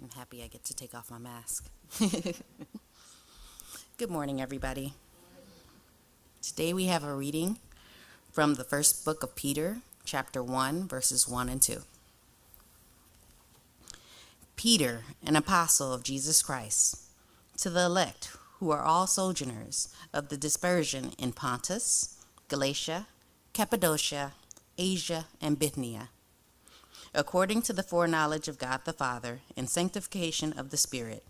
I'm happy I get to take off my mask. Good morning, everybody. Today we have a reading from the first book of Peter, chapter 1, verses 1 and 2. Peter, an apostle of Jesus Christ, to the elect who are all sojourners of the dispersion in Pontus, Galatia, Cappadocia, Asia, and Bithynia according to the foreknowledge of God the Father, and sanctification of the Spirit,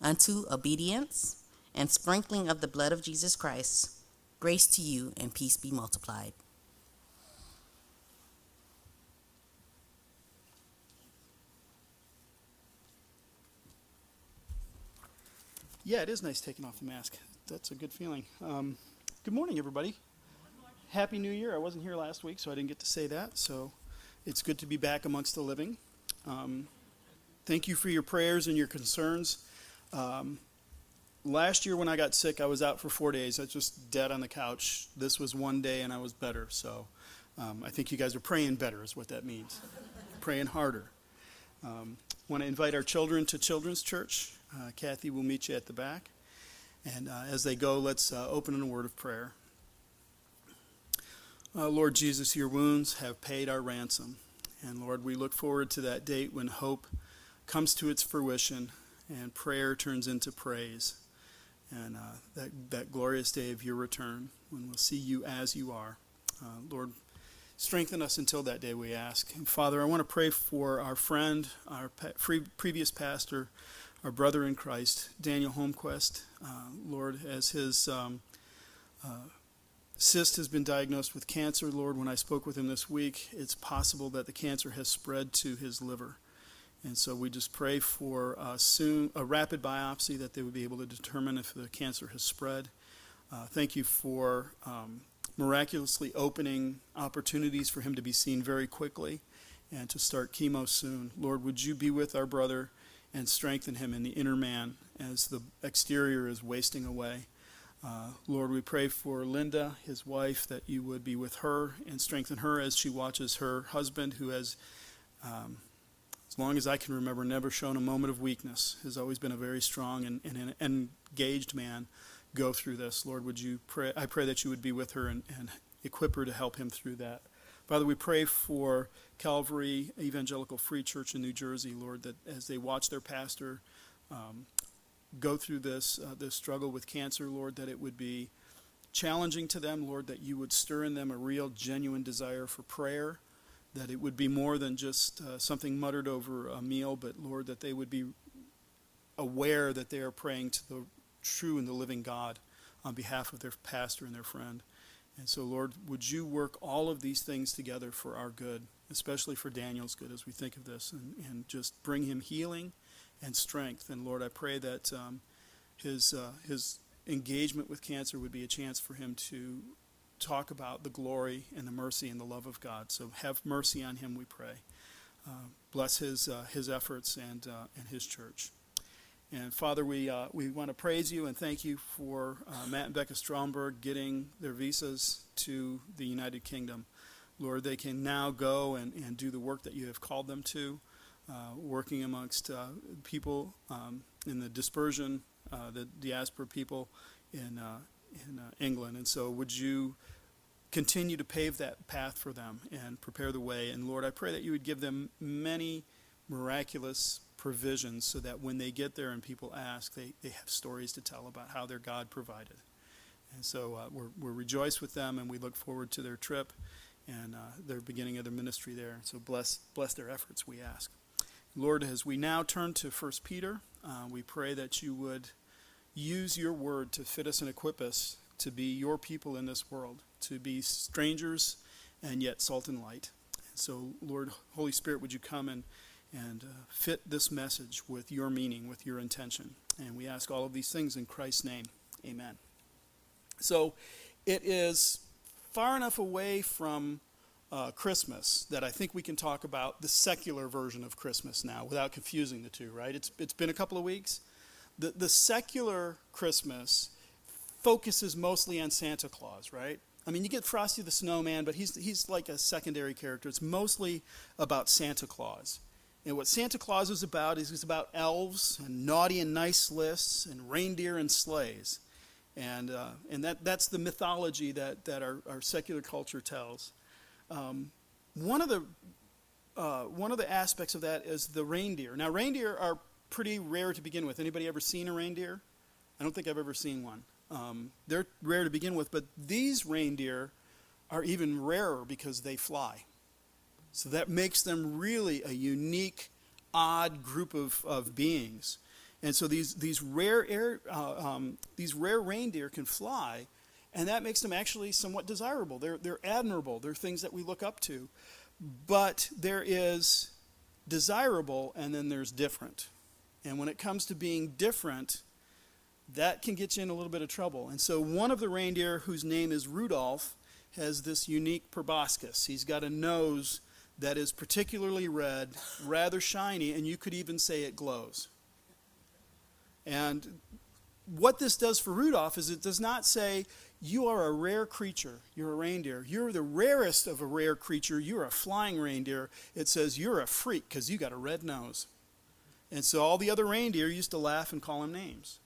unto obedience and sprinkling of the blood of Jesus Christ, grace to you and peace be multiplied. Yeah, it is nice taking off the mask. That's a good feeling. Um, good morning, everybody. Happy New Year. I wasn't here last week, so I didn't get to say that. So it's good to be back amongst the living. Um, thank you for your prayers and your concerns. Um, last year, when I got sick, I was out for four days. I was just dead on the couch. This was one day, and I was better. So um, I think you guys are praying better, is what that means. praying harder. Um, Want to invite our children to Children's Church. Uh, Kathy will meet you at the back. And uh, as they go, let's uh, open in a word of prayer. Uh, Lord Jesus, your wounds have paid our ransom. And Lord, we look forward to that date when hope comes to its fruition and prayer turns into praise. And uh, that, that glorious day of your return when we'll see you as you are. Uh, Lord, strengthen us until that day, we ask. And Father, I want to pray for our friend, our pre- previous pastor, our brother in Christ, Daniel Holmquist. Uh, Lord, as his. Um, uh, Cyst has been diagnosed with cancer, Lord. When I spoke with him this week, it's possible that the cancer has spread to his liver. And so we just pray for a, soon, a rapid biopsy that they would be able to determine if the cancer has spread. Uh, thank you for um, miraculously opening opportunities for him to be seen very quickly and to start chemo soon. Lord, would you be with our brother and strengthen him in the inner man as the exterior is wasting away? Uh, Lord, we pray for Linda, his wife, that you would be with her and strengthen her as she watches her husband, who has, um, as long as I can remember, never shown a moment of weakness, has always been a very strong and, and, and engaged man, go through this. Lord, would you pray? I pray that you would be with her and, and equip her to help him through that. Father, we pray for Calvary Evangelical Free Church in New Jersey, Lord, that as they watch their pastor um, go through this uh, this struggle with cancer, Lord, that it would be challenging to them, Lord, that you would stir in them a real, genuine desire for prayer, that it would be more than just uh, something muttered over a meal, but Lord, that they would be aware that they are praying to the true and the living God on behalf of their pastor and their friend. And so, Lord, would you work all of these things together for our good, especially for Daniel's good as we think of this, and, and just bring him healing and strength. And Lord, I pray that um, his uh, his engagement with cancer would be a chance for him to talk about the glory and the mercy and the love of God. So have mercy on him, we pray. Uh, bless his uh, his efforts and uh, and his church. And Father, we uh, we want to praise you and thank you for uh, Matt and Becca Stromberg getting their visas to the United Kingdom. Lord, they can now go and, and do the work that you have called them to. Uh, working amongst uh, people um, in the dispersion, uh, the diaspora people in, in England. And so, would you continue to pave that path for them and prepare the way? And Lord, I pray that you would give them many miraculous provisions so that when they get there and people ask, they, they have stories to tell about how their God provided. And so uh, we're, we're rejoiced with them and we look forward to their trip and uh, their beginning of their ministry there. So bless, bless their efforts, we ask. Lord, as we now turn to 1 Peter, uh, we pray that you would use your word to fit us and equip us to be your people in this world, to be strangers and yet salt and light. So, Lord, Holy Spirit, would you come and, and uh, fit this message with your meaning, with your intention? And we ask all of these things in Christ's name. Amen. So, it is far enough away from uh, Christmas that I think we can talk about the secular version of Christmas now without confusing the two, right? It's, it's been a couple of weeks. The, the secular Christmas focuses mostly on Santa Claus, right? I mean, you get Frosty the Snowman, but he's, he's like a secondary character. It's mostly about Santa Claus. And what Santa Claus is about is it's about elves and naughty and nice lists and reindeer and sleighs. And, uh, and that, that's the mythology that, that our, our secular culture tells. Um, one, of the, uh, one of the aspects of that is the reindeer. Now, reindeer are pretty rare to begin with. Anybody ever seen a reindeer? I don't think I've ever seen one. Um, they're rare to begin with, but these reindeer are even rarer because they fly. So that makes them really a unique, odd group of, of beings. And so these, these, rare air, uh, um, these rare reindeer can fly, and that makes them actually somewhat desirable. They're, they're admirable, they're things that we look up to. But there is desirable, and then there's different. And when it comes to being different, that can get you in a little bit of trouble. And so one of the reindeer, whose name is Rudolph, has this unique proboscis. He's got a nose that is particularly red, rather shiny, and you could even say it glows. And what this does for Rudolph is it does not say, You are a rare creature, you're a reindeer. You're the rarest of a rare creature, you're a flying reindeer. It says, You're a freak because you got a red nose. And so all the other reindeer used to laugh and call him names.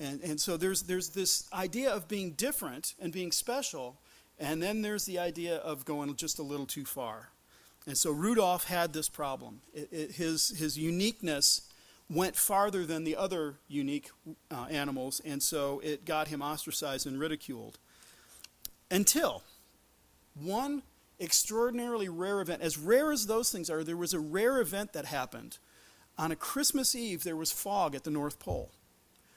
And, and so there's, there's this idea of being different and being special, and then there's the idea of going just a little too far. And so Rudolph had this problem. It, it, his, his uniqueness went farther than the other unique uh, animals, and so it got him ostracized and ridiculed. Until one extraordinarily rare event, as rare as those things are, there was a rare event that happened. On a Christmas Eve, there was fog at the North Pole.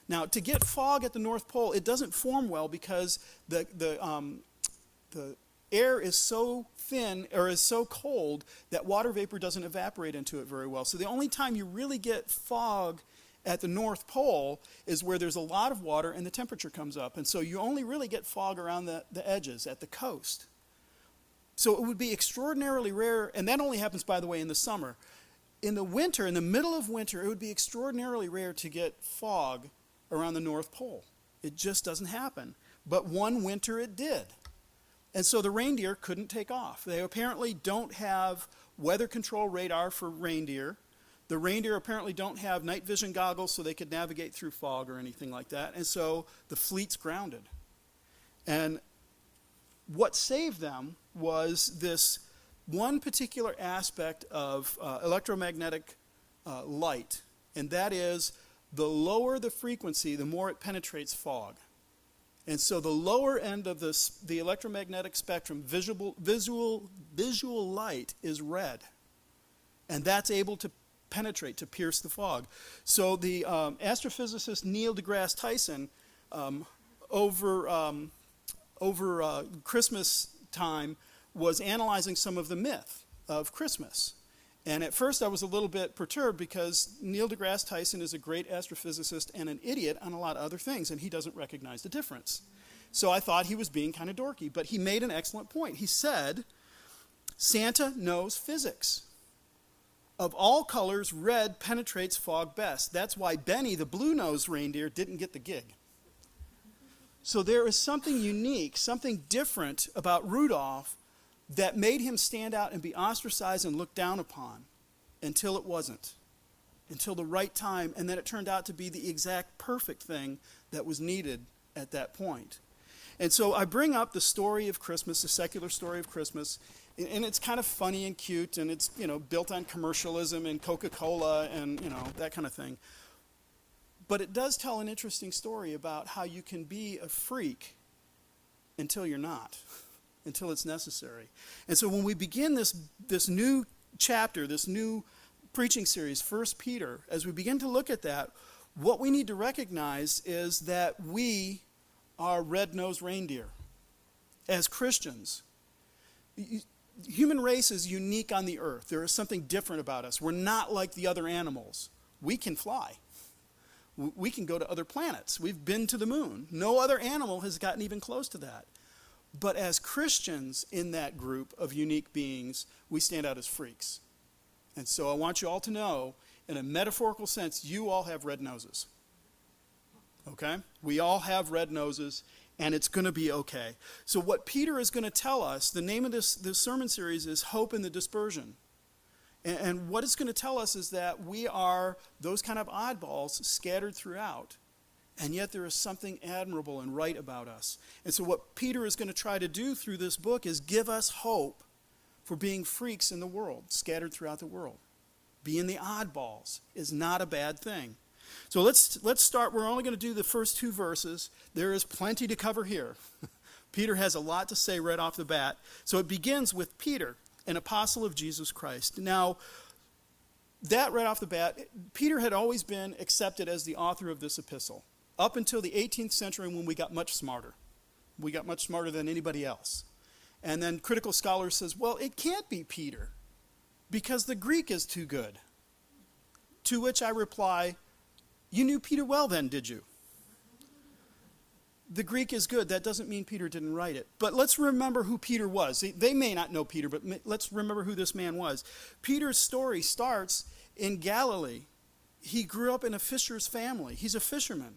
Now, to get fog at the North Pole, it doesn't form well because the, the, um, the air is so thin or is so cold that water vapor doesn't evaporate into it very well. So the only time you really get fog at the North Pole is where there's a lot of water and the temperature comes up. And so you only really get fog around the, the edges at the coast. So it would be extraordinarily rare, and that only happens, by the way, in the summer. In the winter, in the middle of winter, it would be extraordinarily rare to get fog around the North Pole. It just doesn't happen. But one winter it did. And so the reindeer couldn't take off. They apparently don't have weather control radar for reindeer. The reindeer apparently don't have night vision goggles so they could navigate through fog or anything like that. And so the fleet's grounded. And what saved them was this one particular aspect of uh, electromagnetic uh, light, and that is the lower the frequency, the more it penetrates fog. And so the lower end of the, the electromagnetic spectrum, visual, visual, visual light, is red. And that's able to penetrate, to pierce the fog. So the um, astrophysicist Neil deGrasse Tyson, um, over, um, over uh, Christmas time, was analyzing some of the myth of Christmas. And at first I was a little bit perturbed because Neil deGrasse Tyson is a great astrophysicist and an idiot on a lot of other things, and he doesn't recognize the difference. So I thought he was being kind of dorky, but he made an excellent point. He said, Santa knows physics. Of all colors, red penetrates fog best. That's why Benny, the blue nosed reindeer, didn't get the gig. So there is something unique, something different about Rudolph that made him stand out and be ostracized and looked down upon until it wasn't, until the right time, and then it turned out to be the exact perfect thing that was needed at that point. And so I bring up the story of Christmas, the secular story of Christmas, and it's kind of funny and cute, and it's you know built on commercialism and Coca-Cola and you know that kind of thing. But it does tell an interesting story about how you can be a freak until you're not until it's necessary. And so when we begin this, this new chapter, this new preaching series, First Peter, as we begin to look at that, what we need to recognize is that we are red-nosed reindeer. As Christians, human race is unique on the earth. There is something different about us. We're not like the other animals. We can fly. We can go to other planets. We've been to the moon. No other animal has gotten even close to that. But as Christians in that group of unique beings, we stand out as freaks. And so I want you all to know, in a metaphorical sense, you all have red noses. Okay? We all have red noses, and it's going to be okay. So, what Peter is going to tell us, the name of this, this sermon series is Hope in the Dispersion. And, and what it's going to tell us is that we are those kind of oddballs scattered throughout. And yet there is something admirable and right about us. And so, what Peter is going to try to do through this book is give us hope for being freaks in the world, scattered throughout the world. Being the oddballs is not a bad thing. So let's, let's start. We're only going to do the first two verses. There is plenty to cover here. Peter has a lot to say right off the bat. So it begins with Peter, an apostle of Jesus Christ. Now, that right off the bat, Peter had always been accepted as the author of this epistle up until the 18th century when we got much smarter. We got much smarter than anybody else. And then critical scholars says, well, it can't be Peter because the Greek is too good. To which I reply, you knew Peter well then, did you? The Greek is good. That doesn't mean Peter didn't write it. But let's remember who Peter was. They may not know Peter, but let's remember who this man was. Peter's story starts in Galilee. He grew up in a fisher's family. He's a fisherman.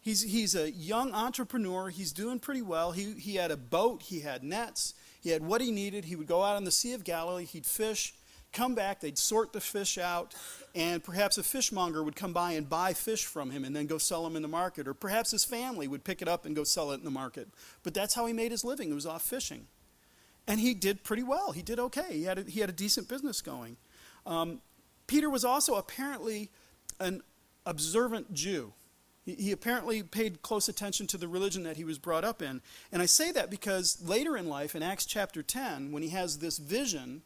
He's, he's a young entrepreneur. He's doing pretty well. He, he had a boat, he had nets, he had what he needed. He would go out on the Sea of Galilee, he'd fish, come back, they'd sort the fish out, and perhaps a fishmonger would come by and buy fish from him and then go sell them in the market. Or perhaps his family would pick it up and go sell it in the market. But that's how he made his living, it was off fishing. And he did pretty well. He did okay. He had a, he had a decent business going. Um, Peter was also apparently an observant Jew. He, apparently paid close attention to the religion that he was brought up in. And I say that because later in life, in Acts chapter 10, when he has this vision,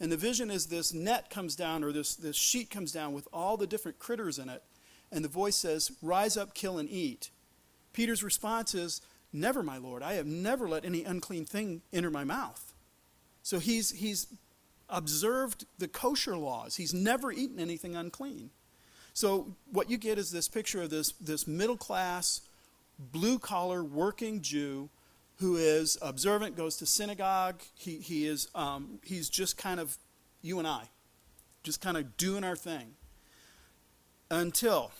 and the vision is this net comes down, or this, this sheet comes down with all the different critters in it, and the voice says, Rise up, kill, and eat. Peter's response is, Never, my Lord. I have never let any unclean thing enter my mouth. So he's, he's observed the kosher laws. He's never eaten anything unclean. So what you get is this picture of this, this middle class, blue collar, working Jew who is observant, goes to synagogue. He, he is, um, he's just kind of you and I, just kind of doing our thing. Until,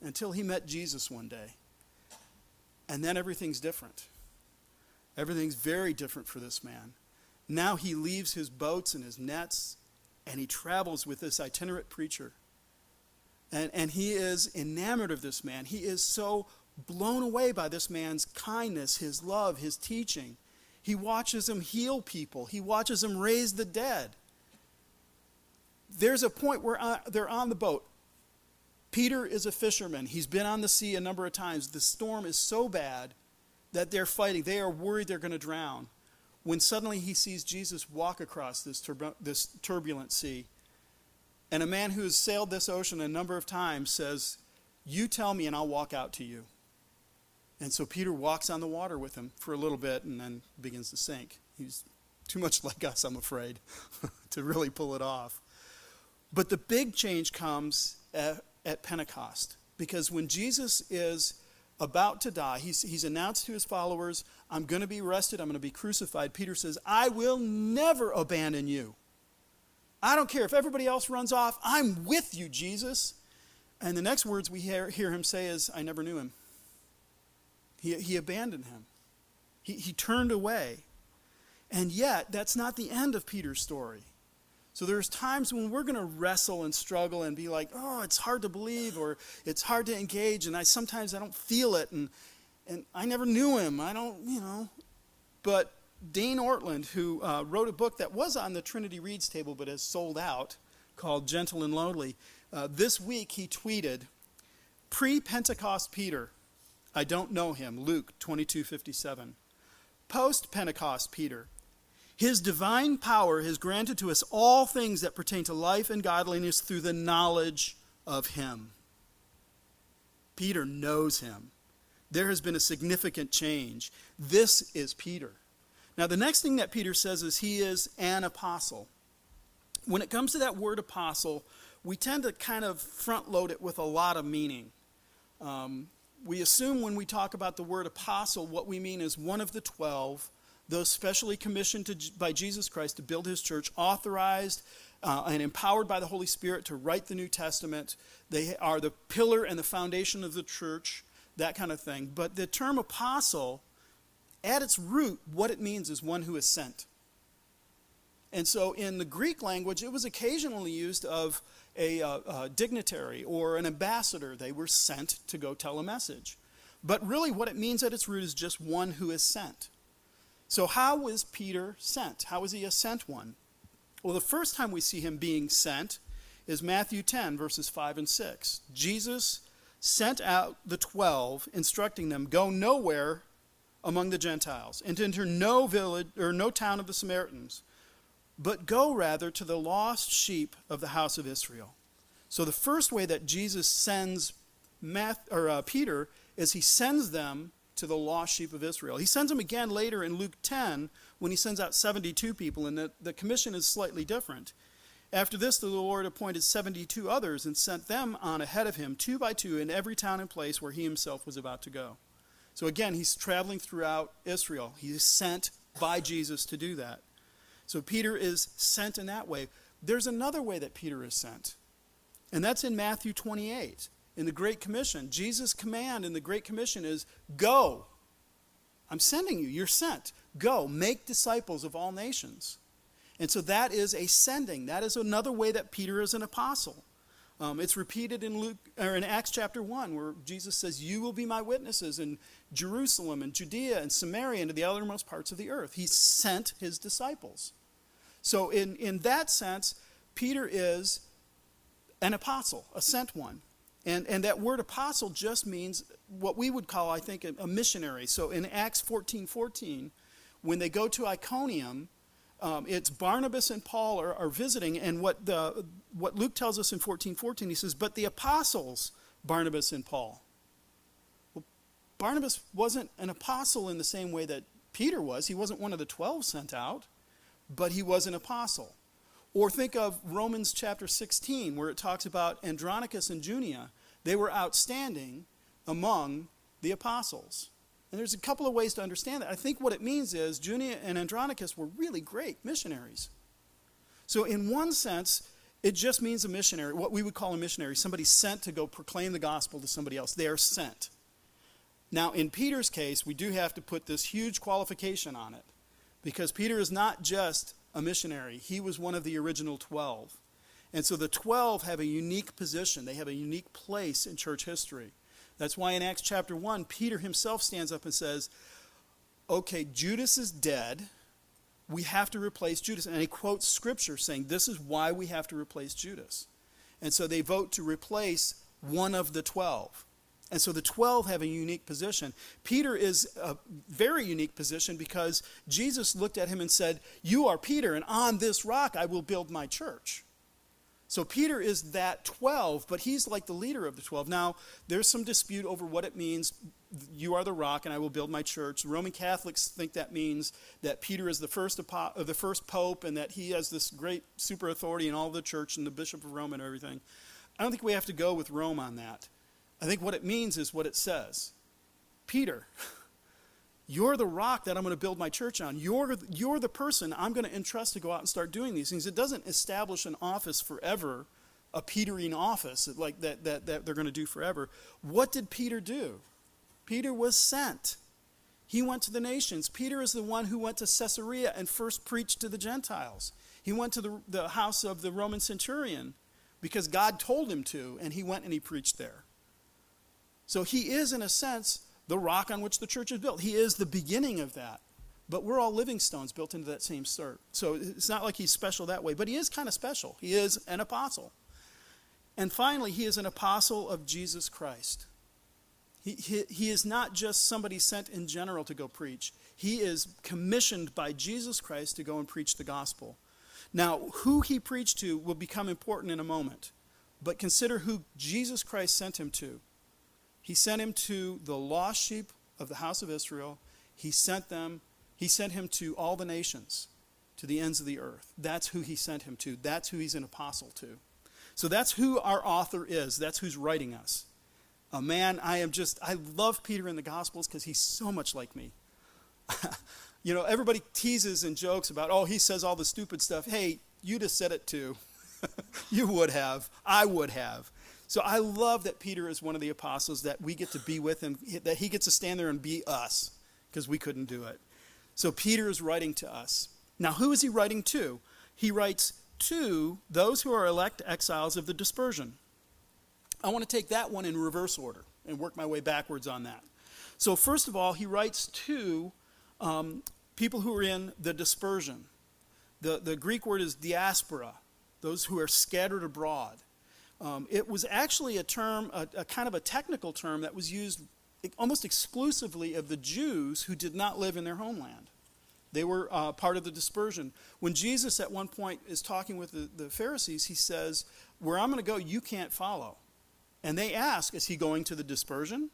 until he met Jesus one day. And then everything's different. Everything's very different for this man. Now he leaves his boats and his nets and he travels with this itinerant preacher and, and he is enamored of this man. He is so blown away by this man's kindness, his love, his teaching. He watches him heal people, he watches him raise the dead. There's a point where uh, they're on the boat. Peter is a fisherman. He's been on the sea a number of times. The storm is so bad that they're fighting. They are worried they're going to drown. When suddenly he sees Jesus walk across this, turbu- this turbulent sea, and a man who has sailed this ocean a number of times says, You tell me and I'll walk out to you. And so Peter walks on the water with him for a little bit and then begins to sink. He's too much like us, I'm afraid, to really pull it off. But the big change comes at, at, Pentecost because when Jesus is about to die, he's, he's announced to his followers, I'm going to be arrested, I'm going to be crucified. Peter says, I will never abandon you. I don't care if everybody else runs off, I'm with you, Jesus. And the next words we hear, hear him say is, I never knew him. He, he abandoned him, he, he turned away. And yet, that's not the end of Peter's story. So there's times when we're going to wrestle and struggle and be like, oh, it's hard to believe or it's hard to engage, and I sometimes I don't feel it, and and I never knew him. I don't, you know. But Dane Ortlund, who uh, wrote a book that was on the Trinity Reads table but has sold out called Gentle and Lowly, uh, this week he tweeted, Pre Pentecost Peter, I don't know him, Luke 22:57. Post Pentecost Peter, his divine power has granted to us all things that pertain to life and godliness through the knowledge of him. Peter knows him. There has been a significant change. This is Peter. Now, the next thing that Peter says is he is an apostle. When it comes to that word apostle, we tend to kind of front load it with a lot of meaning. Um, we assume when we talk about the word apostle, what we mean is one of the twelve, those specially commissioned to, by Jesus Christ to build his church, authorized uh, and empowered by the Holy Spirit to write the New Testament. They are the pillar and the foundation of the church, that kind of thing. But the term apostle at its root, what it means is one who is sent. And so in the Greek language, it was occasionally used of a, uh, a dignitary or an ambassador. They were sent to go tell a message. But really, what it means at its root is just one who is sent. So, how was Peter sent? How was he a sent one? Well, the first time we see him being sent is Matthew 10, verses 5 and 6. Jesus sent out the twelve, instructing them, Go nowhere among the Gentiles, and enter no village or no town of the Samaritans, but go rather to the lost sheep of the house of Israel. So the first way that Jesus sends Math, or, uh, Peter is he sends them to the lost sheep of Israel. He sends them again later in Luke 10 when he sends out 72 people, and the, the commission is slightly different. After this, the Lord appointed 72 others and sent them on ahead of him, two by two, in every town and place where he himself was about to go. So again, he's traveling throughout Israel. He is sent by Jesus to do that. So Peter is sent in that way. There's another way that Peter is sent, and that's in Matthew 28. In the Great Commission, Jesus' command in the Great Commission is go. I'm sending you. You're sent. Go, make disciples of all nations. And so that is a sending. That is another way that Peter is an apostle. Um, it's repeated in Luke or in Acts chapter one, where Jesus says, "You will be my witnesses in Jerusalem and Judea and Samaria and to the uttermost parts of the earth." He sent his disciples. So in in that sense, Peter is an apostle, a sent one. And, and that word apostle just means what we would call, I think, a, a missionary. So in Acts 14 14, when they go to Iconium, um, it's Barnabas and Paul are, are, visiting, and what, the, what Luke tells us in 14 14, he says, But the apostles, Barnabas and Paul. Well, Barnabas wasn't an apostle in the same way that Peter was. He wasn't one of the 12 sent out, but he was an apostle. Or think of Romans chapter 16, where it talks about Andronicus and Junia. They were outstanding among the apostles. And there's a couple of ways to understand that. I think what it means is Junia and Andronicus were really great missionaries. So, in one sense, it just means a missionary, what we would call a missionary, somebody sent to go proclaim the gospel to somebody else. They are sent. Now, in Peter's case, we do have to put this huge qualification on it because Peter is not just a missionary. He was one of the original 12. And so the 12 have a unique position, they have a unique place in church history. That's why in Acts chapter 1, Peter himself stands up and says, Okay, Judas is dead. We have to replace Judas. And he quotes scripture saying, This is why we have to replace Judas. And so they vote to replace one of the 12. And so the 12 have a unique position. Peter is a very unique position because Jesus looked at him and said, You are Peter, and on this rock I will build my church. So Peter is that 12, but he's like the leader of the 12. Now, there's some dispute over what it means. You are the rock, and I will build my church. Roman Catholics think that means that Peter is the first, uh, the first pope and that he has this great super authority in all the church and the bishop of Rome and everything. I don't think we have to go with Rome on that. I think what it means is what it says Peter, you're the rock that I'm going to build my church on. You're, you're the person I'm going to entrust to go out and start doing these things. It doesn't establish an office forever, a Petering office like that, that, that they're going to do forever. What did Peter do? Peter was sent. He went to the nations. Peter is the one who went to Caesarea and first preached to the Gentiles. He went to the, the house of the Roman centurion because God told him to, and he went and he preached there. So he is, in a sense, the rock on which the church is built. He is the beginning of that. But we're all living stones built into that same start. So it's not like he's special that way, but he is kind of special. He is an apostle. And finally, he is an apostle of Jesus Christ. He, he, he is not just somebody sent in general to go preach, he is commissioned by Jesus Christ to go and preach the gospel. Now, who he preached to will become important in a moment, but consider who Jesus Christ sent him to. He sent him to the lost sheep of the house of Israel. He sent them, he sent him to all the nations, to the ends of the earth. That's who he sent him to. That's who he's an apostle to. So that's who our author is. That's who's writing us. A man, I am just, I love Peter in the Gospels because he's so much like me. you know, everybody teases and jokes about, oh, he says all the stupid stuff. Hey, you just said it too. you would have. I would have. So I love that Peter is one of the apostles that we get to be with him, that he gets to stand there and be us because we couldn't do it. So Peter is writing to us. Now, who is he writing to? he writes to those who are elect exiles of the dispersion. I want to take that one in reverse order and work my way backwards on that. So, first of all, he writes to um, people who are in the dispersion. The, the Greek word is diaspora, those who are scattered abroad. Um, it was actually a term, a, a kind of a technical term that was used almost exclusively of the Jews who did not live in their homeland. They were uh, part of the dispersion. When Jesus at one point is talking with the, the Pharisees, he says, Where I'm going to go, you can't follow. And they ask, Is he going to the dispersion?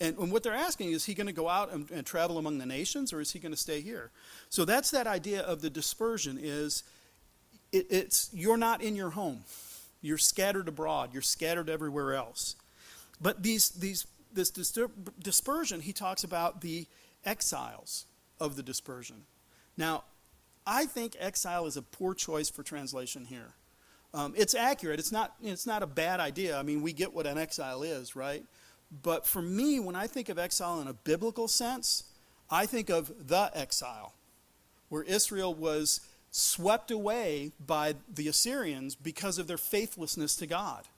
And, and what they're asking is, is he going to go out and, and travel among the nations, or is he going to stay here? So that's that idea of the dispersion is it, it's you're not in your home. You're scattered abroad. You're scattered everywhere else. But these, these, this dispersion, he talks about the exiles of the dispersion. Now, I think exile is a poor choice for translation here. Um, it's accurate. It's not, it's not a bad idea. I mean, we get what an exile is, right? But for me, when I think of exile in a biblical sense, I think of the exile, where Israel was swept away by the Assyrians because of their faithlessness to God,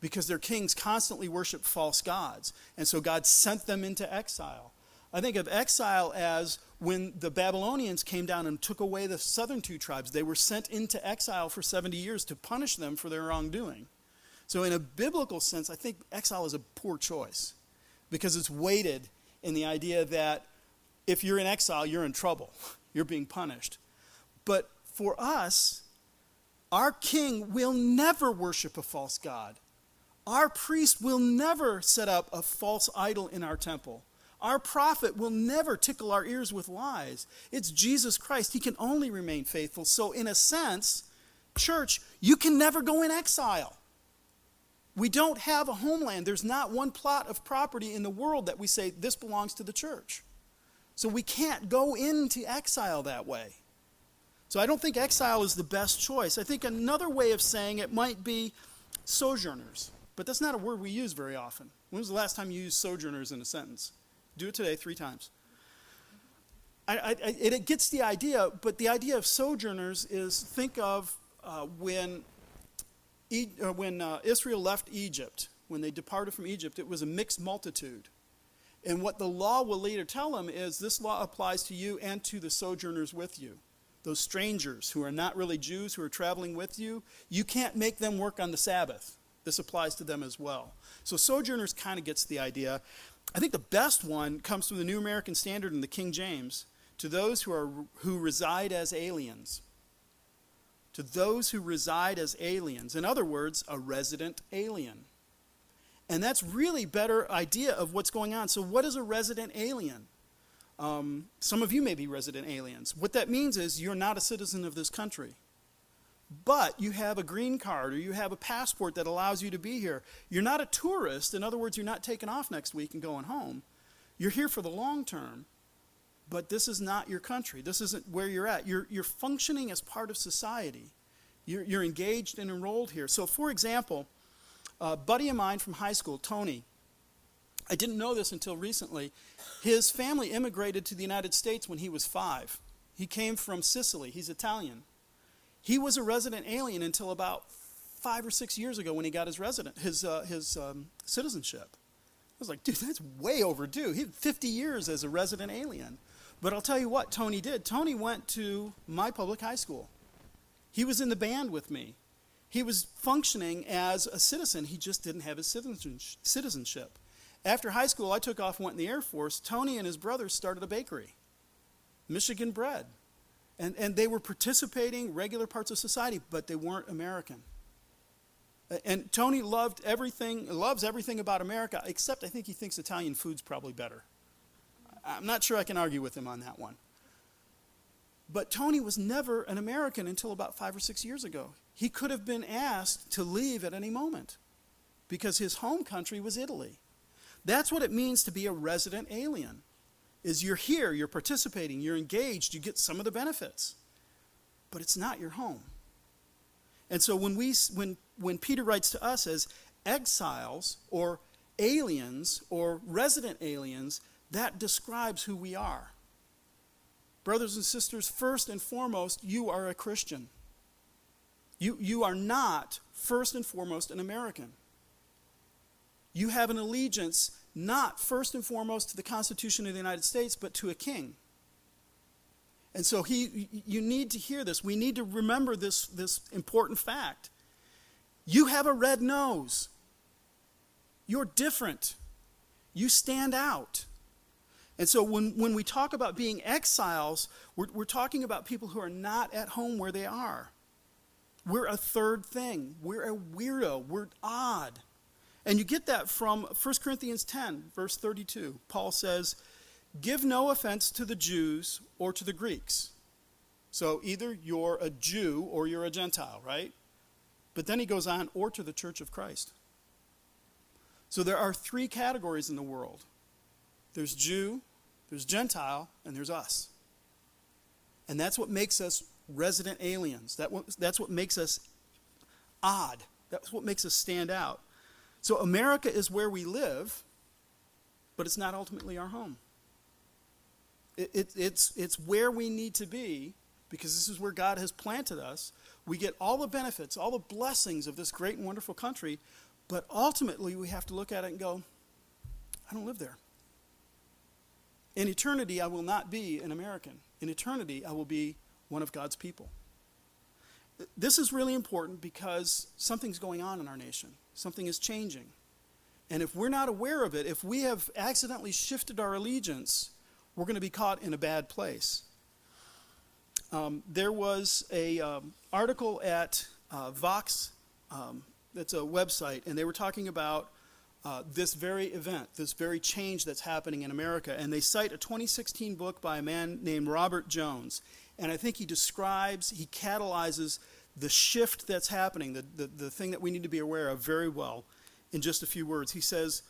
because their kings constantly worshiped false gods. And so God sent them into exile. I think of exile as when the Babylonians came down and took away the southern two tribes. They were sent into exile for 70 years to punish them for their wrongdoing. So, in a biblical sense, I think exile is a poor choice because it's weighted in the idea that if you're in exile, you're in trouble, you're being punished. But for us, our king will never worship a false God. Our priest will never set up a false idol in our temple. Our prophet will never tickle our ears with lies. It's Jesus Christ. He can only remain faithful. So, in a sense, church, you can never go in exile. We don't have a homeland. There's not one plot of property in the world that we say this belongs to the church. So, we can't go into exile that way. So, I don't think exile is the best choice. I think another way of saying it might be sojourners. But that's not a word we use very often. When was the last time you used sojourners in a sentence? Do it today three times. I, I, it, it, gets the idea, but the idea of sojourners is think of uh, when, e, uh, when uh, Israel left Egypt, when they departed from Egypt, it was a mixed multitude. And what the law will later tell them is this law applies to you and to the sojourners with you. Those strangers who are not really Jews who are traveling with you, you can't make them work on the Sabbath. This applies to them as well. So sojourners kind of gets the idea. I think the best one comes from the New American Standard and the King James to those who, are, who reside as aliens. To those who reside as aliens. In other words, a resident alien. And that's really better idea of what's going on. So, what is a resident alien? Um, some of you may be resident aliens. What that means is you're not a citizen of this country but you have a green card or you have a passport that allows you to be here. You're not a tourist. In other words, you're not taking off next week and going home. You're here for the long term, but this is not your country. This isn't where you're at. You're, you're functioning as part of society. You're, you're engaged and enrolled here. So, for example, a buddy of mine from high school, Tony, I didn't know this until recently. His family immigrated to the United States when he was five. He came from Sicily, he's Italian. He was a resident alien until about five or six years ago when he got his resident his uh, his um, citizenship. I was like, dude, that's way overdue. He had 50 years as a resident alien. But I'll tell you what Tony did. Tony went to my public high school. He was in the band with me. He was functioning as a citizen. He just didn't have his citizenship. After high school, I took off and went in the Air Force. Tony and his brothers started a bakery, Michigan Bread. And, and they were participating regular parts of society, but they weren't American. And Tony loved everything, loves everything about America, except I think he thinks Italian food's probably better. I'm not sure I can argue with him on that one. But Tony was never an American until about five or six years ago. He could have been asked to leave at any moment because his home country was Italy. That's what it means to be a resident alien is you're here, you're participating, you're engaged, you get some of the benefits. But it's not your home. And so when we when when Peter writes to us as exiles or aliens or resident aliens, that describes who we are. Brothers and sisters, first and foremost, you are a Christian. You, you are not, first and foremost, an American. You have an allegiance not first and foremost to the Constitution of the United States, but to a king. And so he, you need to hear this. We need to remember this, this important fact. You have a red nose. You're different. You stand out. And so when, when we talk about being exiles, we're, we're talking about people who are not at home where they are. We're a third thing. We're a weirdo. We're odd. And you get that from 1 Corinthians 10, verse 32. Paul says, Give no offense to the Jews or to the Greeks. So either you're a Jew or you're a Gentile, right? But then he goes on, or to the church of Christ. So there are three categories in the world there's Jew, there's Gentile, and there's us. And that's what makes us resident aliens. That, that's what makes us odd. That's what makes us stand out. So America is where we live, but it's not ultimately our home. It, it, it's, it's where we need to be because this is where God has planted us. We get all the benefits, all the blessings of this great and wonderful country, but ultimately we have to look at it and go, I don't live there. In eternity, I will not be an American. In eternity, I will be one of God's people. This is really important because something's going on in our nation, something is changing. And if we're not aware of it, if we have accidentally shifted our allegiance, we're going to be caught in a bad place. Um, there was a um, article at uh, Vox, um, that's a website, and they were talking about uh, this very event, this very change that's happening in America. And they cite a 2016 book by a man named Robert Jones. And I think he describes, he catalyzes the shift that's happening, the, the, the thing that we need to be aware of very well in just a few words. He says,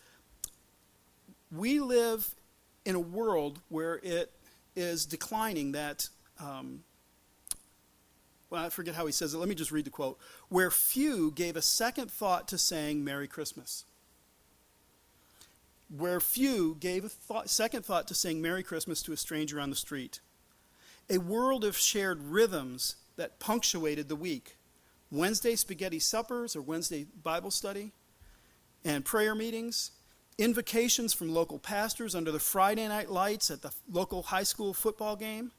We live in a world where it is declining that. Um, well, I forget how he says it. Let me just read the quote. Where few gave a second thought to saying Merry Christmas where few gave a thought, second thought to saying Merry Christmas to a stranger on the street. A world of shared rhythms that punctuated the week. Wednesday spaghetti suppers or Wednesday Bible study and prayer meetings, invocations from local pastors under the Friday night lights at the local high school football game,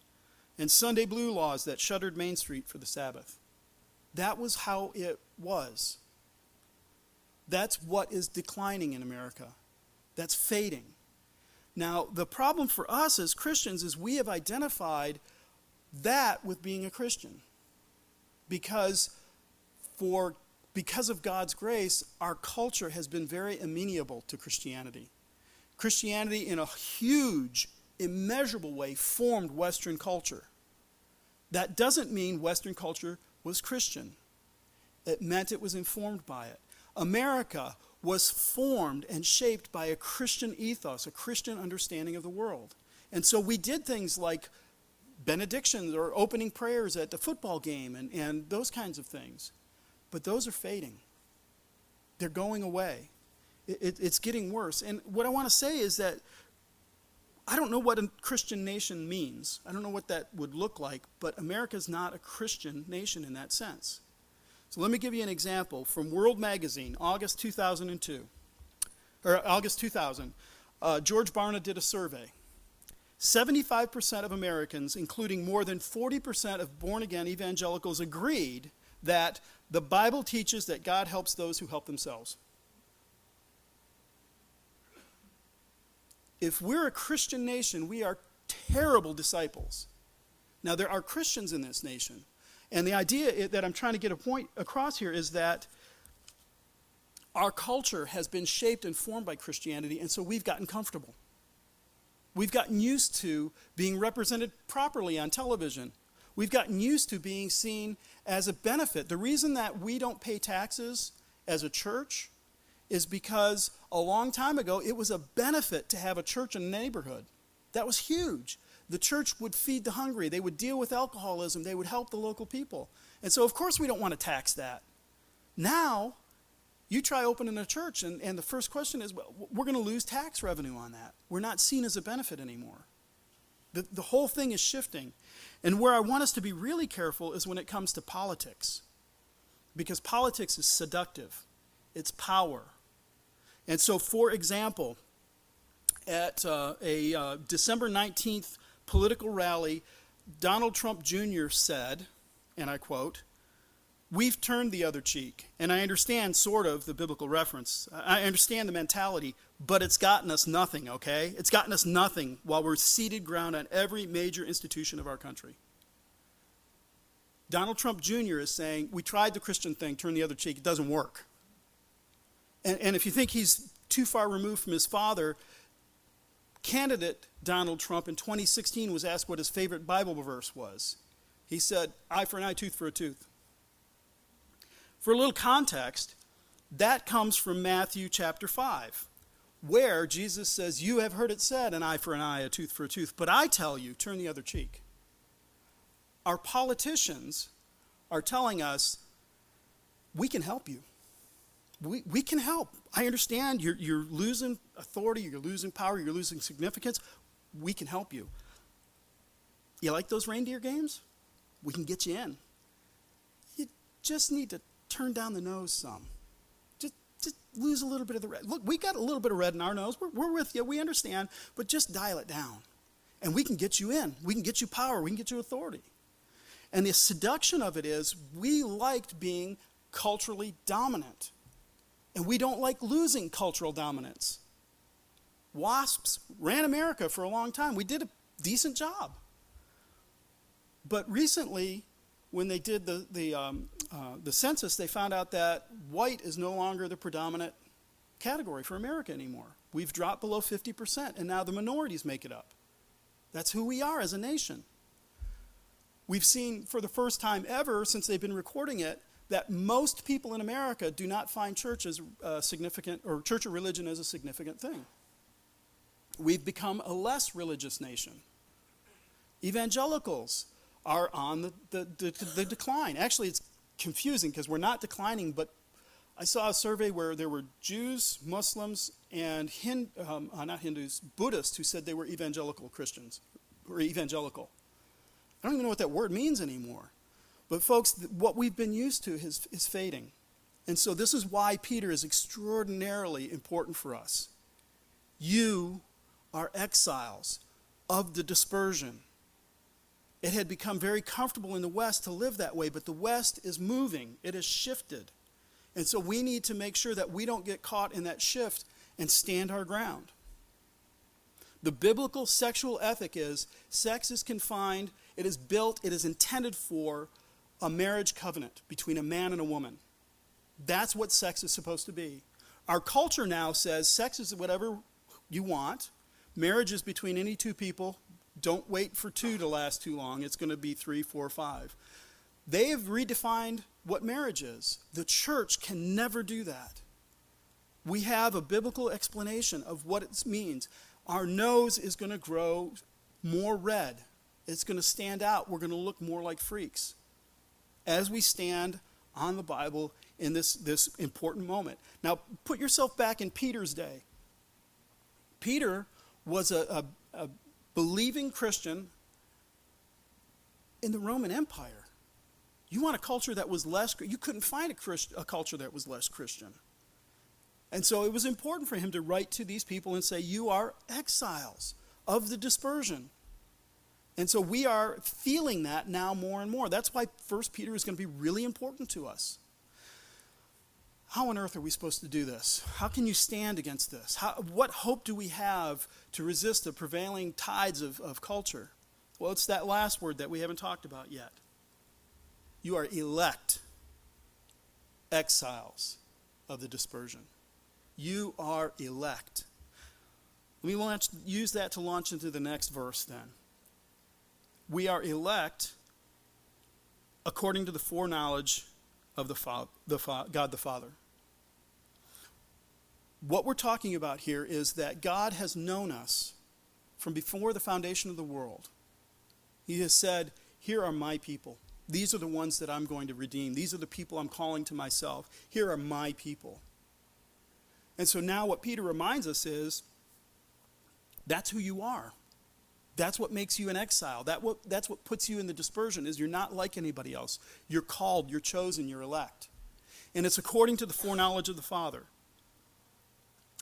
and Sunday blue laws that shuttered Main Street for the Sabbath. That was how it was. That's what is declining in America. That's fading. Now, the problem for us as Christians is we have identified that with being a Christian. Because for because of God's grace, our culture has been very amenable to Christianity. Christianity, in a huge, immeasurable way, formed Western culture. That doesn't mean Western culture was Christian, it meant it was informed by it. America was formed and shaped by a Christian ethos, a Christian understanding of the world. And so we did things like benedictions or opening prayers at the football game and, and those kinds of things. But those are fading, they're going away. It, it, it's getting worse. And what I want to say is that I don't know what a Christian nation means. I don't know what that would look like, but America is not a Christian nation in that sense. So let me give you an example from World Magazine, August 2002, or August 2000. Uh, George Barna did a survey. 75% of Americans, including more than 40% of born again evangelicals, agreed that the Bible teaches that God helps those who help themselves. If we're a Christian nation, we are terrible disciples. Now, there are Christians in this nation, and the idea that I'm trying to get a point across here is that our culture has been shaped and formed by Christianity, and so we've gotten comfortable. We've gotten used to being represented properly on television. We've gotten used to being seen as a benefit. The reason that we don't pay taxes as a church is because a long time ago it was a benefit to have a church in a neighborhood. That was huge the church would feed the hungry, they would deal with alcoholism, they would help the local people. And so, of course, we don't want to tax that. Now, you try opening a church, and, and the first question is well, we're going to lose tax revenue on that. We're not seen as a benefit anymore. The, the whole thing is shifting. And where I want us to be really careful is when it comes to politics. Because politics is seductive, it's power. And so, for example, at uh, a uh, December 19th political rally, Donald Trump Jr. said, and I quote, We've turned the other cheek. And I understand, sort of, the biblical reference. I understand the mentality, but it's gotten us nothing, okay? It's gotten us nothing while we're ceded ground on every major institution of our country. Donald Trump Jr. is saying, We tried the Christian thing, turn the other cheek, it doesn't work. And, and if you think he's too far removed from his father, candidate Donald Trump in 2016 was asked what his favorite Bible verse was. He said, Eye for an eye, tooth for a tooth. For a little context, that comes from Matthew chapter 5, where Jesus says, You have heard it said, an eye for an eye, a tooth for a tooth, but I tell you, turn the other cheek. Our politicians are telling us, We can help you. We, we can help. I understand you're, you're losing authority, you're losing power, you're losing significance. We can help you. You like those reindeer games? We can get you in. You just need to turn down the nose some. Just, just lose a little bit of the red. Look, we got a little bit of red in our nose. We're, we're with you. We understand. But just dial it down. And we can get you in. We can get you power. We can get you authority. And the seduction of it is we liked being culturally dominant. And we don't like losing cultural dominance. WASPs ran America for a long time. We did a decent job. But recently, when they did the, the, um, uh, the census, they found out that white is no longer the predominant category for America anymore. We've dropped below 50%, and now the minorities make it up. That's who we are as a nation. We've seen for the first time ever since they've been recording it that most people in America do not find church as uh, significant, or church or religion as a significant thing. We've become a less religious nation. Evangelicals are on the, the, the, the decline. Actually, it's confusing because we're not declining, but I saw a survey where there were Jews, Muslims, and um, uh, not Hindus, Buddhists who said they were evangelical Christians or evangelical. I don't even know what that word means anymore. But, folks, what we've been used to is, is fading. And so, this is why Peter is extraordinarily important for us. You are exiles of the dispersion. It had become very comfortable in the West to live that way, but the West is moving, it has shifted. And so we need to make sure that we don't get caught in that shift and stand our ground. The biblical sexual ethic is sex is confined, it is built, it is intended for a marriage covenant between a man and a woman. That's what sex is supposed to be. Our culture now says sex is whatever you want, marriage is between any two people, don't wait for two to last too long. It's going to be three, four, five. They have redefined what marriage is. The church can never do that. We have a biblical explanation of what it means. Our nose is going to grow more red, it's going to stand out. We're going to look more like freaks as we stand on the Bible in this, this important moment. Now, put yourself back in Peter's day. Peter was a, a, a believing Christian in the Roman Empire. You want a culture that was less, you couldn't find a, Christ, a culture that was less Christian. And so it was important for him to write to these people and say, You are exiles of the dispersion. And so we are feeling that now more and more. That's why 1 Peter is going to be really important to us. How on earth are we supposed to do this? How can you stand against this? How, what hope do we have to resist the prevailing tides of, of culture? Well, it's that last word that we haven't talked about yet. You are elect exiles of the dispersion. You are elect. Me launch, use that to launch into the next verse then. We are elect according to the foreknowledge of the, fa- the fa- God the Father what we're talking about here is that God has known us from before the foundation of the world. He has said, Here are my people. These are the ones that I'm going to redeem. These are the people I'm calling to myself. Here are my people. And so now what Peter reminds us is that's who you are. That's what makes you an exile. That what, that's what puts you in the dispersion is you're not like anybody else. You're called, you're chosen, you're elect. And it's according to the foreknowledge of the Father.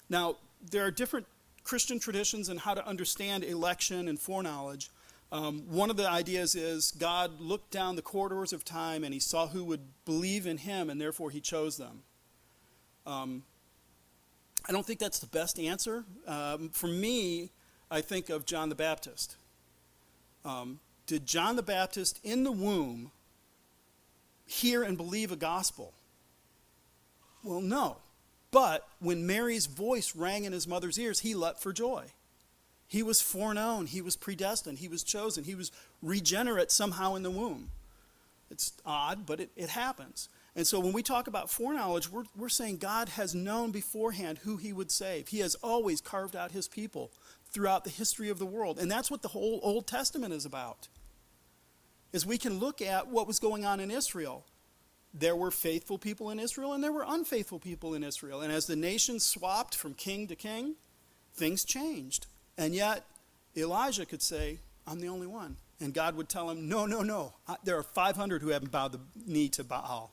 Now, there are different Christian traditions in how to understand election and foreknowledge. Um, one of the ideas is God looked down the corridors of time and he saw who would believe in him and therefore he chose them. Um, I don't think that's the best answer. Um, for me, I think of John the Baptist. Um, did John the Baptist in the womb hear and believe a gospel? Well, no. But when Mary's voice rang in his mother's ears, he leapt for joy. He was foreknown, he was predestined, he was chosen, he was regenerate somehow in the womb. It's odd, but it, it happens. And so when we talk about foreknowledge, we're, we're saying God has known beforehand who he would save. He has always carved out his people throughout the history of the world. And that's what the whole Old Testament is about. Is we can look at what was going on in Israel. There were faithful people in Israel and there were unfaithful people in Israel. And as the nation swapped from king to king, things changed. And yet, Elijah could say, I'm the only one. And God would tell him, No, no, no. There are 500 who haven't bowed the knee to Baal.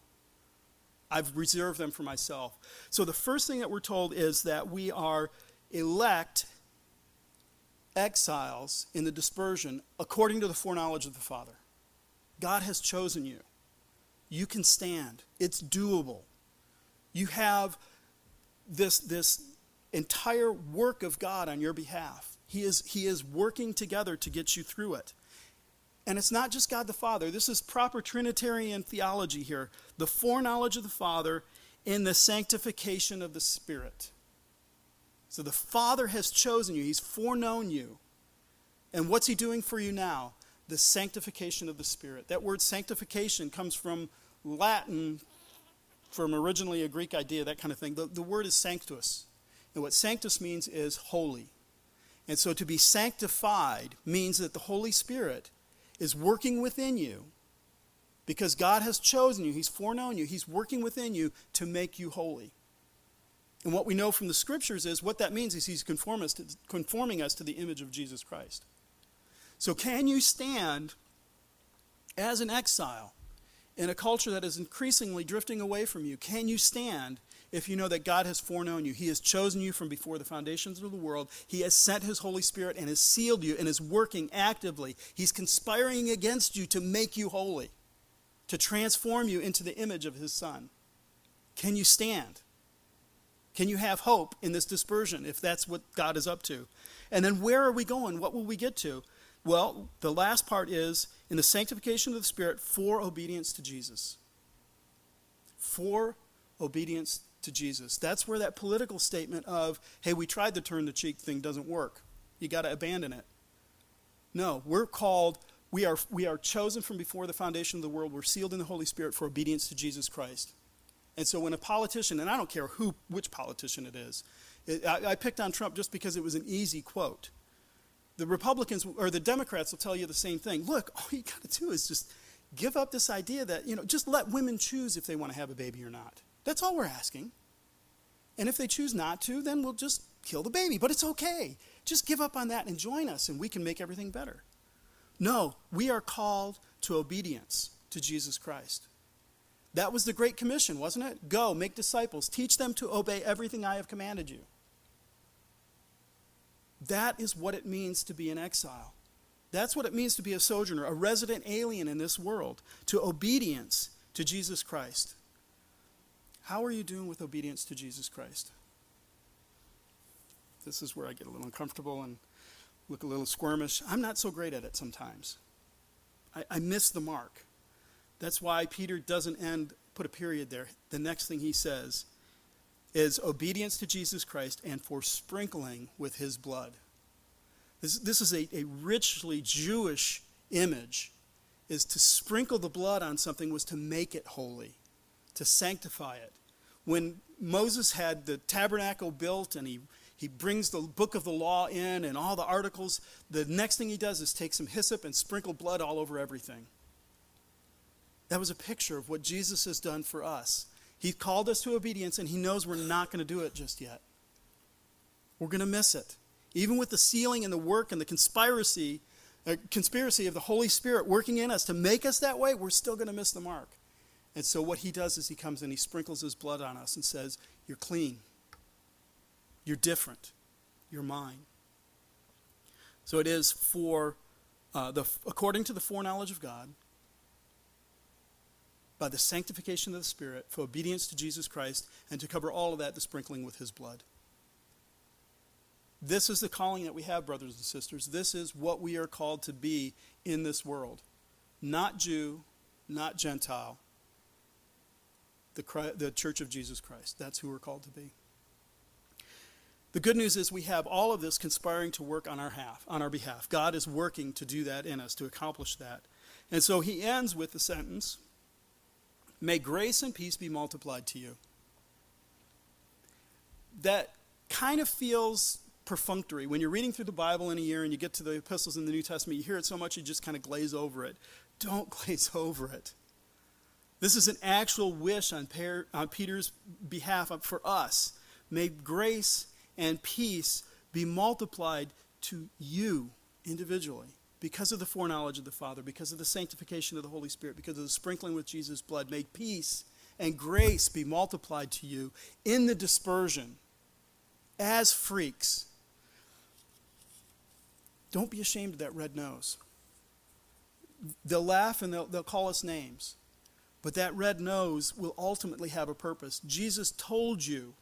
I've reserved them for myself. So the first thing that we're told is that we are elect exiles in the dispersion according to the foreknowledge of the Father. God has chosen you. You can stand. It's doable. You have this, this entire work of God on your behalf. He is, he is working together to get you through it. And it's not just God the Father. This is proper Trinitarian theology here. The foreknowledge of the Father in the sanctification of the Spirit. So the Father has chosen you, He's foreknown you. And what's He doing for you now? The sanctification of the Spirit. That word sanctification comes from Latin, from originally a Greek idea, that kind of thing. The, the word is sanctus. And what sanctus means is holy. And so to be sanctified means that the Holy Spirit is working within you because God has chosen you, He's foreknown you, He's working within you to make you holy. And what we know from the scriptures is what that means is He's conforming us to the image of Jesus Christ. So, can you stand as an exile in a culture that is increasingly drifting away from you? Can you stand if you know that God has foreknown you. He has chosen you from before the foundations of the world. He has sent His Holy Spirit and has sealed you and is working actively. He's conspiring against you to make you holy, to transform you into the image of His Son. Can you stand? Can you have hope in this dispersion if that's what God is up to? And then where are we going? What will we get to? Well, the last part is in the sanctification of the Spirit for obedience to Jesus. For obedience to Jesus. That's where that political statement of, hey, we tried to turn the cheek thing doesn't work. You got to abandon it. No, we're called, we are, we are chosen from before the foundation of the world. We're sealed in the Holy Spirit for obedience to Jesus Christ. And so when a politician, and I don't care who, which politician it is, it, I, I picked on Trump just because it was an easy quote. The Republicans or the Democrats will tell you the same thing. Look, all you got to do is just give up this idea that, you know, just let women choose if they want to have a baby or not. That's all we're asking. And if they choose not to, then we'll just kill the baby. But it's okay. Just give up on that and join us, and we can make everything better. No, we are called to obedience to Jesus Christ. That was the Great Commission, wasn't it? Go, make disciples, teach them to obey everything I have commanded you. That is what it means to be an exile. That's what it means to be a sojourner, a resident alien in this world, to obedience to Jesus Christ. How are you doing with obedience to Jesus Christ? This is where I get a little uncomfortable and look a little squirmish. I'm not so great at it sometimes. I, I miss the mark. That's why Peter doesn't end, put a period there. The next thing he says is obedience to Jesus Christ and for sprinkling with his blood. This, this is a, a richly Jewish image, is to sprinkle the blood on something was to make it holy to sanctify it. When Moses had the tabernacle built and he, he brings the book of the law in and all the articles, the next thing he does is take some hyssop and sprinkle blood all over everything. That was a picture of what Jesus has done for us. He called us to obedience and he knows we're not going to do it just yet. We're going to miss it. Even with the sealing and the work and the conspiracy a conspiracy of the Holy Spirit working in us to make us that way, we're still going to miss the mark. And so what he does is he comes and he sprinkles his blood on us and says, You're clean. You're different. You're mine. So it is for uh, the according to the foreknowledge of God, by the sanctification of the Spirit, for obedience to Jesus Christ, and to cover all of that, the sprinkling with his blood. This is the calling that we have, brothers and sisters. This is what we are called to be in this world. Not Jew, not Gentile. The, the church of Jesus Christ. That's who we're called to be. The good news is we have all of this conspiring to work on our half, on our behalf. God is working to do that in us, to accomplish that. And so he ends with the sentence, May grace and peace be multiplied to you. That kind of feels perfunctory. When you're reading through the Bible in a year and you get to the epistles in the New Testament, you hear it so much you just kind of glaze over it. Don't glaze over it. This is an actual wish on, on Peter's behalf uh, for us. May grace and peace be multiplied to you individually because of the foreknowledge of the Father, because of the sanctification of the Holy Spirit, because of the sprinkling with Jesus' blood. May peace and grace be multiplied to you in the dispersion as freaks don't be ashamed of that red nose. They'll laugh and they'll, they'll call us names. But that red nose will ultimately have a purpose. Jesus told you,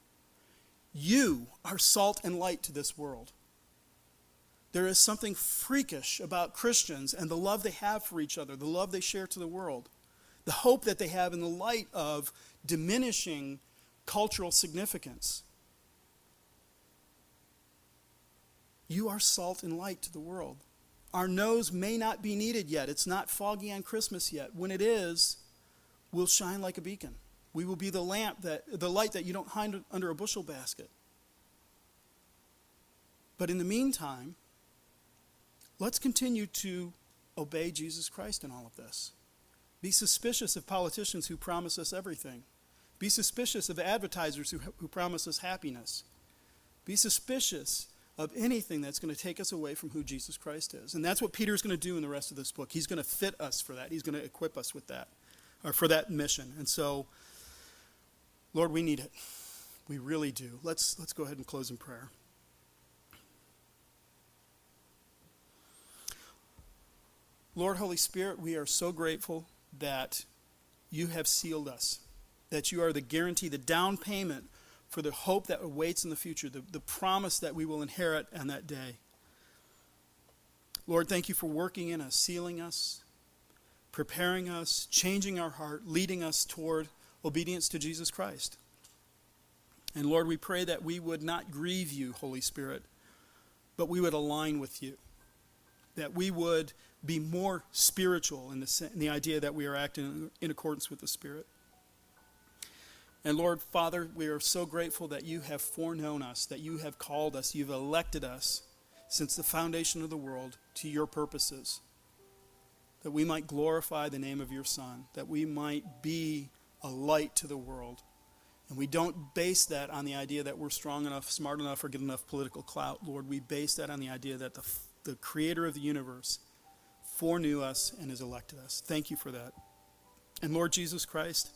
you are salt and light to this world. There is something freakish about Christians and the love they have for each other, the love they share to the world, the hope that they have in the light of diminishing cultural significance. You are salt and light to the world. Our nose may not be needed yet. It's not foggy on Christmas yet. When it is, we'll shine like a beacon. We will be the lamp that the light that you don't hide under a bushel basket. But in the meantime, let's continue to obey Jesus Christ in all of this. Be suspicious of politicians who promise us everything. Be suspicious of advertisers who, who promise us happiness. Be suspicious of anything that's going to take us away from who Jesus Christ is. And that's what Peter's going to do in the rest of this book. He's going to fit us for that. He's going to equip us with that, or for that mission. And so, Lord, we need it. We really do. Let's, let's go ahead and close in prayer. Lord, Holy Spirit, we are so grateful that you have sealed us, that you are the guarantee, the down payment for the hope that awaits in the future, the, the promise that we will inherit on that day. Lord, thank you for working in us, sealing us, preparing us, changing our heart, leading us toward obedience to Jesus Christ. And Lord, we pray that we would not grieve you, Holy Spirit, but we would align with you. That we would be more spiritual in the, in the idea that we are acting in accordance with the Spirit. And Lord, Father, we are so grateful that you have foreknown us, that you have called us, you've elected us since the foundation of the world to your purposes. That we might glorify the name of your Son, that we might be a light to the world. And we don't base that on the idea that we're strong enough, smart enough, or get enough political clout, Lord. We base that on the idea that the, the creator of the universe foreknew us and has elected us. Thank you for that. And Lord Jesus Christ,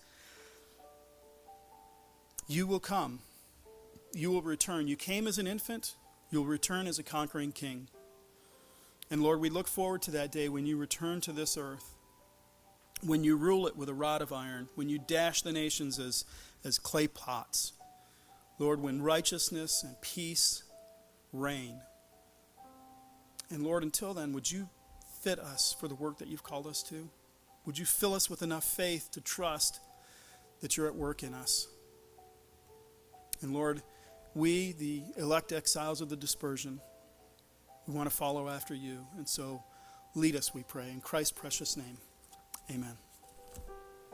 you will come. You will return. You came as an infant, you'll return as a conquering king. And Lord, we look forward to that day when you return to this earth, when you rule it with a rod of iron, when you dash the nations as, as clay pots. Lord, when righteousness and peace reign. And Lord, until then, would you fit us for the work that you've called us to? Would you fill us with enough faith to trust that you're at work in us? And Lord, we, the elect exiles of the dispersion, we want to follow after you. And so lead us, we pray. In Christ's precious name, amen.